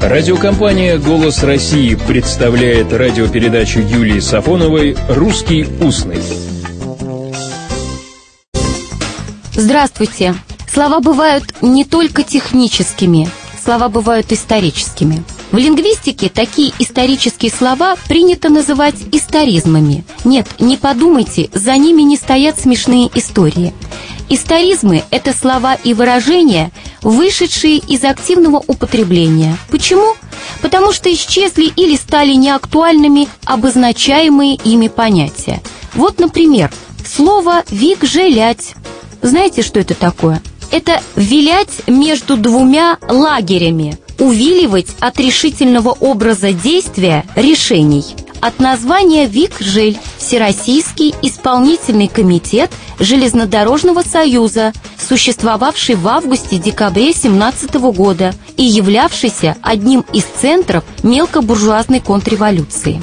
Радиокомпания «Голос России» представляет радиопередачу Юлии Сафоновой «Русский устный». Здравствуйте. Слова бывают не только техническими, слова бывают историческими. В лингвистике такие исторические слова принято называть историзмами. Нет, не подумайте, за ними не стоят смешные истории. Историзмы – это слова и выражения, вышедшие из активного употребления. Почему? Потому что исчезли или стали неактуальными обозначаемые ими понятия. Вот, например, слово «вик-желять». Знаете, что это такое? Это «вилять между двумя лагерями», увиливать от решительного образа действия решений. От названия ВИК-ЖЕЛЬ – Всероссийский исполнительный комитет Железнодорожного союза, существовавший в августе-декабре 17 года и являвшийся одним из центров мелкобуржуазной контрреволюции.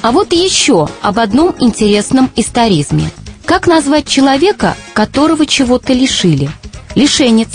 А вот еще об одном интересном историзме. Как назвать человека, которого чего-то лишили? Лишенец.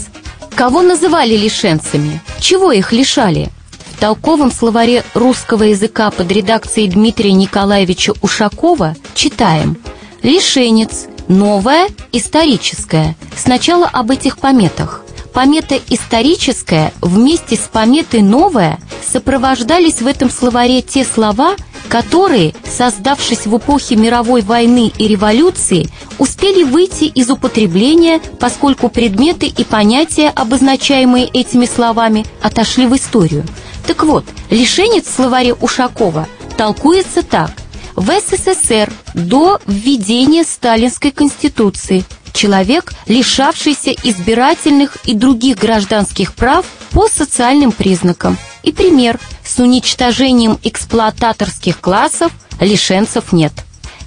Кого называли лишенцами? Чего их лишали? В толковом словаре русского языка под редакцией Дмитрия Николаевича Ушакова читаем «Лишенец, новое, историческое». Сначала об этих пометах. Помета «историческая» вместе с пометой «новая» сопровождались в этом словаре те слова, которые, создавшись в эпохе мировой войны и революции, успели выйти из употребления, поскольку предметы и понятия, обозначаемые этими словами, отошли в историю. Так вот, лишенец в словаре Ушакова толкуется так. В СССР до введения Сталинской Конституции человек, лишавшийся избирательных и других гражданских прав по социальным признакам. И пример – с уничтожением эксплуататорских классов лишенцев нет.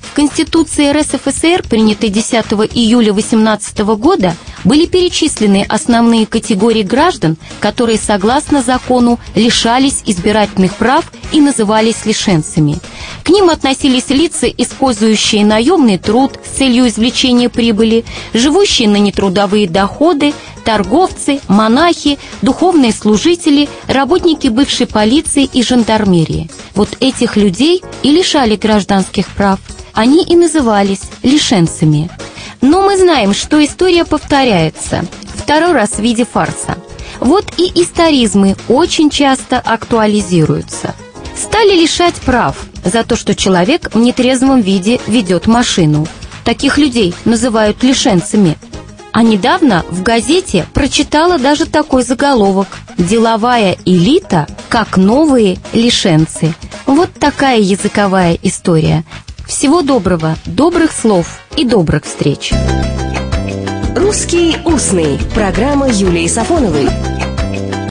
В Конституции РСФСР, принятой 10 июля 18 года, были перечислены основные категории граждан, которые, согласно закону, лишались избирательных прав и назывались лишенцами. К ним относились лица, использующие наемный труд с целью извлечения прибыли, живущие на нетрудовые доходы, торговцы, монахи, духовные служители, работники бывшей полиции и жандармерии. Вот этих людей и лишали гражданских прав. Они и назывались лишенцами. Но мы знаем, что история повторяется, второй раз в виде фарса. Вот и историзмы очень часто актуализируются. Стали лишать прав за то, что человек в нетрезвом виде ведет машину. Таких людей называют лишенцами. А недавно в газете прочитала даже такой заголовок «Деловая элита как новые лишенцы». Вот такая языковая история. Всего доброго, добрых слов и добрых встреч. «Русский устный» – программа Юлии Сафоновой.